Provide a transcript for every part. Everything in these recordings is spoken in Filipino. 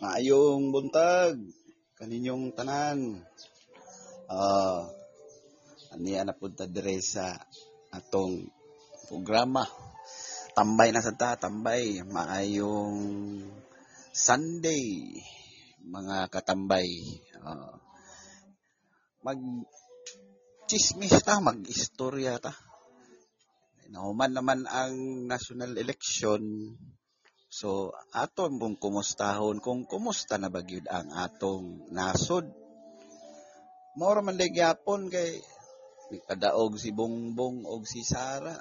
Maayong buntag kaninyong tanan. Ah, ani ana punta dire sa atong programa. Tambay na sa ta, tambay. Maayong Sunday mga katambay. Ah, mag chismis ta, mag-istorya ta. Nahuman naman ang national election So, aton mong kumustahon kung kumusta na ba ang atong nasod. Mao man day gyapon kay nagpadaog si Bongbong og si Sara.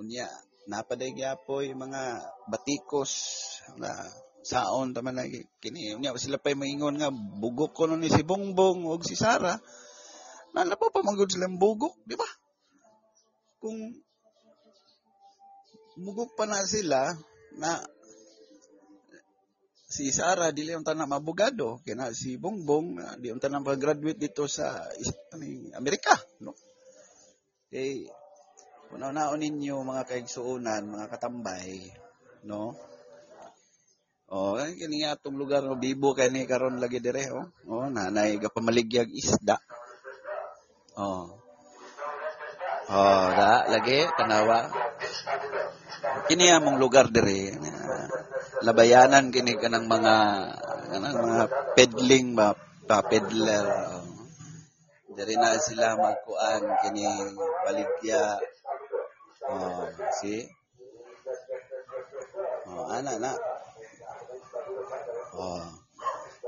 Unya, napaday gyapoy mga batikos na saon taman na kini unya sila pay maingon nga bugok ko ni si Bongbong og si Sara. Na pa manggod sila bugok, di ba? Kung mugok pa na sila na si Sara dili unta na mabugado kina si Bongbong uh, di unta na mag-graduate dito sa ani, Amerika no kay una-unaon ninyo mga kaigsuonan mga katambay no Oh, kini nga atong lugar no bibo kay ni karon lagi dire oh. Oh, nanay gapamaligyag isda. Oh. Oh, da lagi tanawa kini among lugar dire labayanan kini kanang mga kanang mga peddling ba pa peddler. Dire na sila magkuan kini baligya. Oh si? Oh ana na. Oh.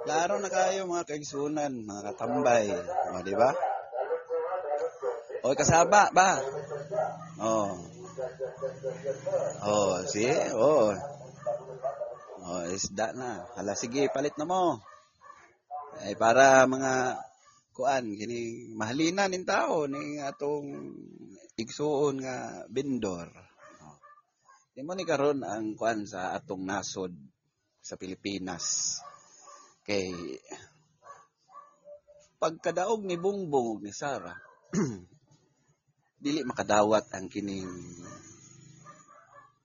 Klaro na kayo mga kaigsunan mga katambay. Oh di ba? Oy kasaba ba? Oh Oh, si, oh. Oh, isda na. Hala, sige, palit na mo. Ay, para mga kuan, kini mahalina nin tao, ni atong igsuon nga bindor. Oh. Mo ni karon ang kuan sa atong nasod sa Pilipinas. Kay, pagkadaog ni Bungbong ni Sara, dili makadawat ang kining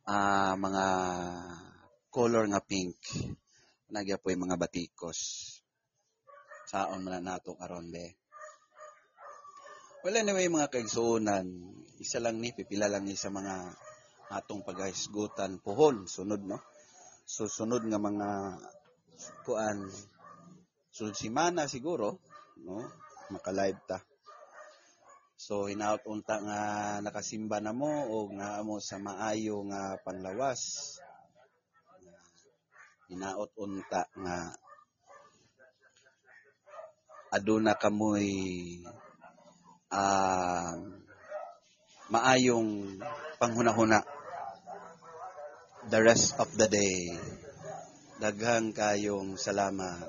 uh, mga color nga pink. Nagya po yung mga batikos. Saon man nato karon be. Well anyway mga kaigsuonan isa lang ni pipila lang ni sa mga atong paghisgutan puhon sunod no? So sunod nga mga kuan sunod simana siguro no? Maka-live ta So hinaot unta nga nakasimba na mo o nga mo sa maayo nga panlawas. Hinaot unta nga aduna kamoy uh, maayong panghunahuna the rest of the day. Daghang kayong salamat.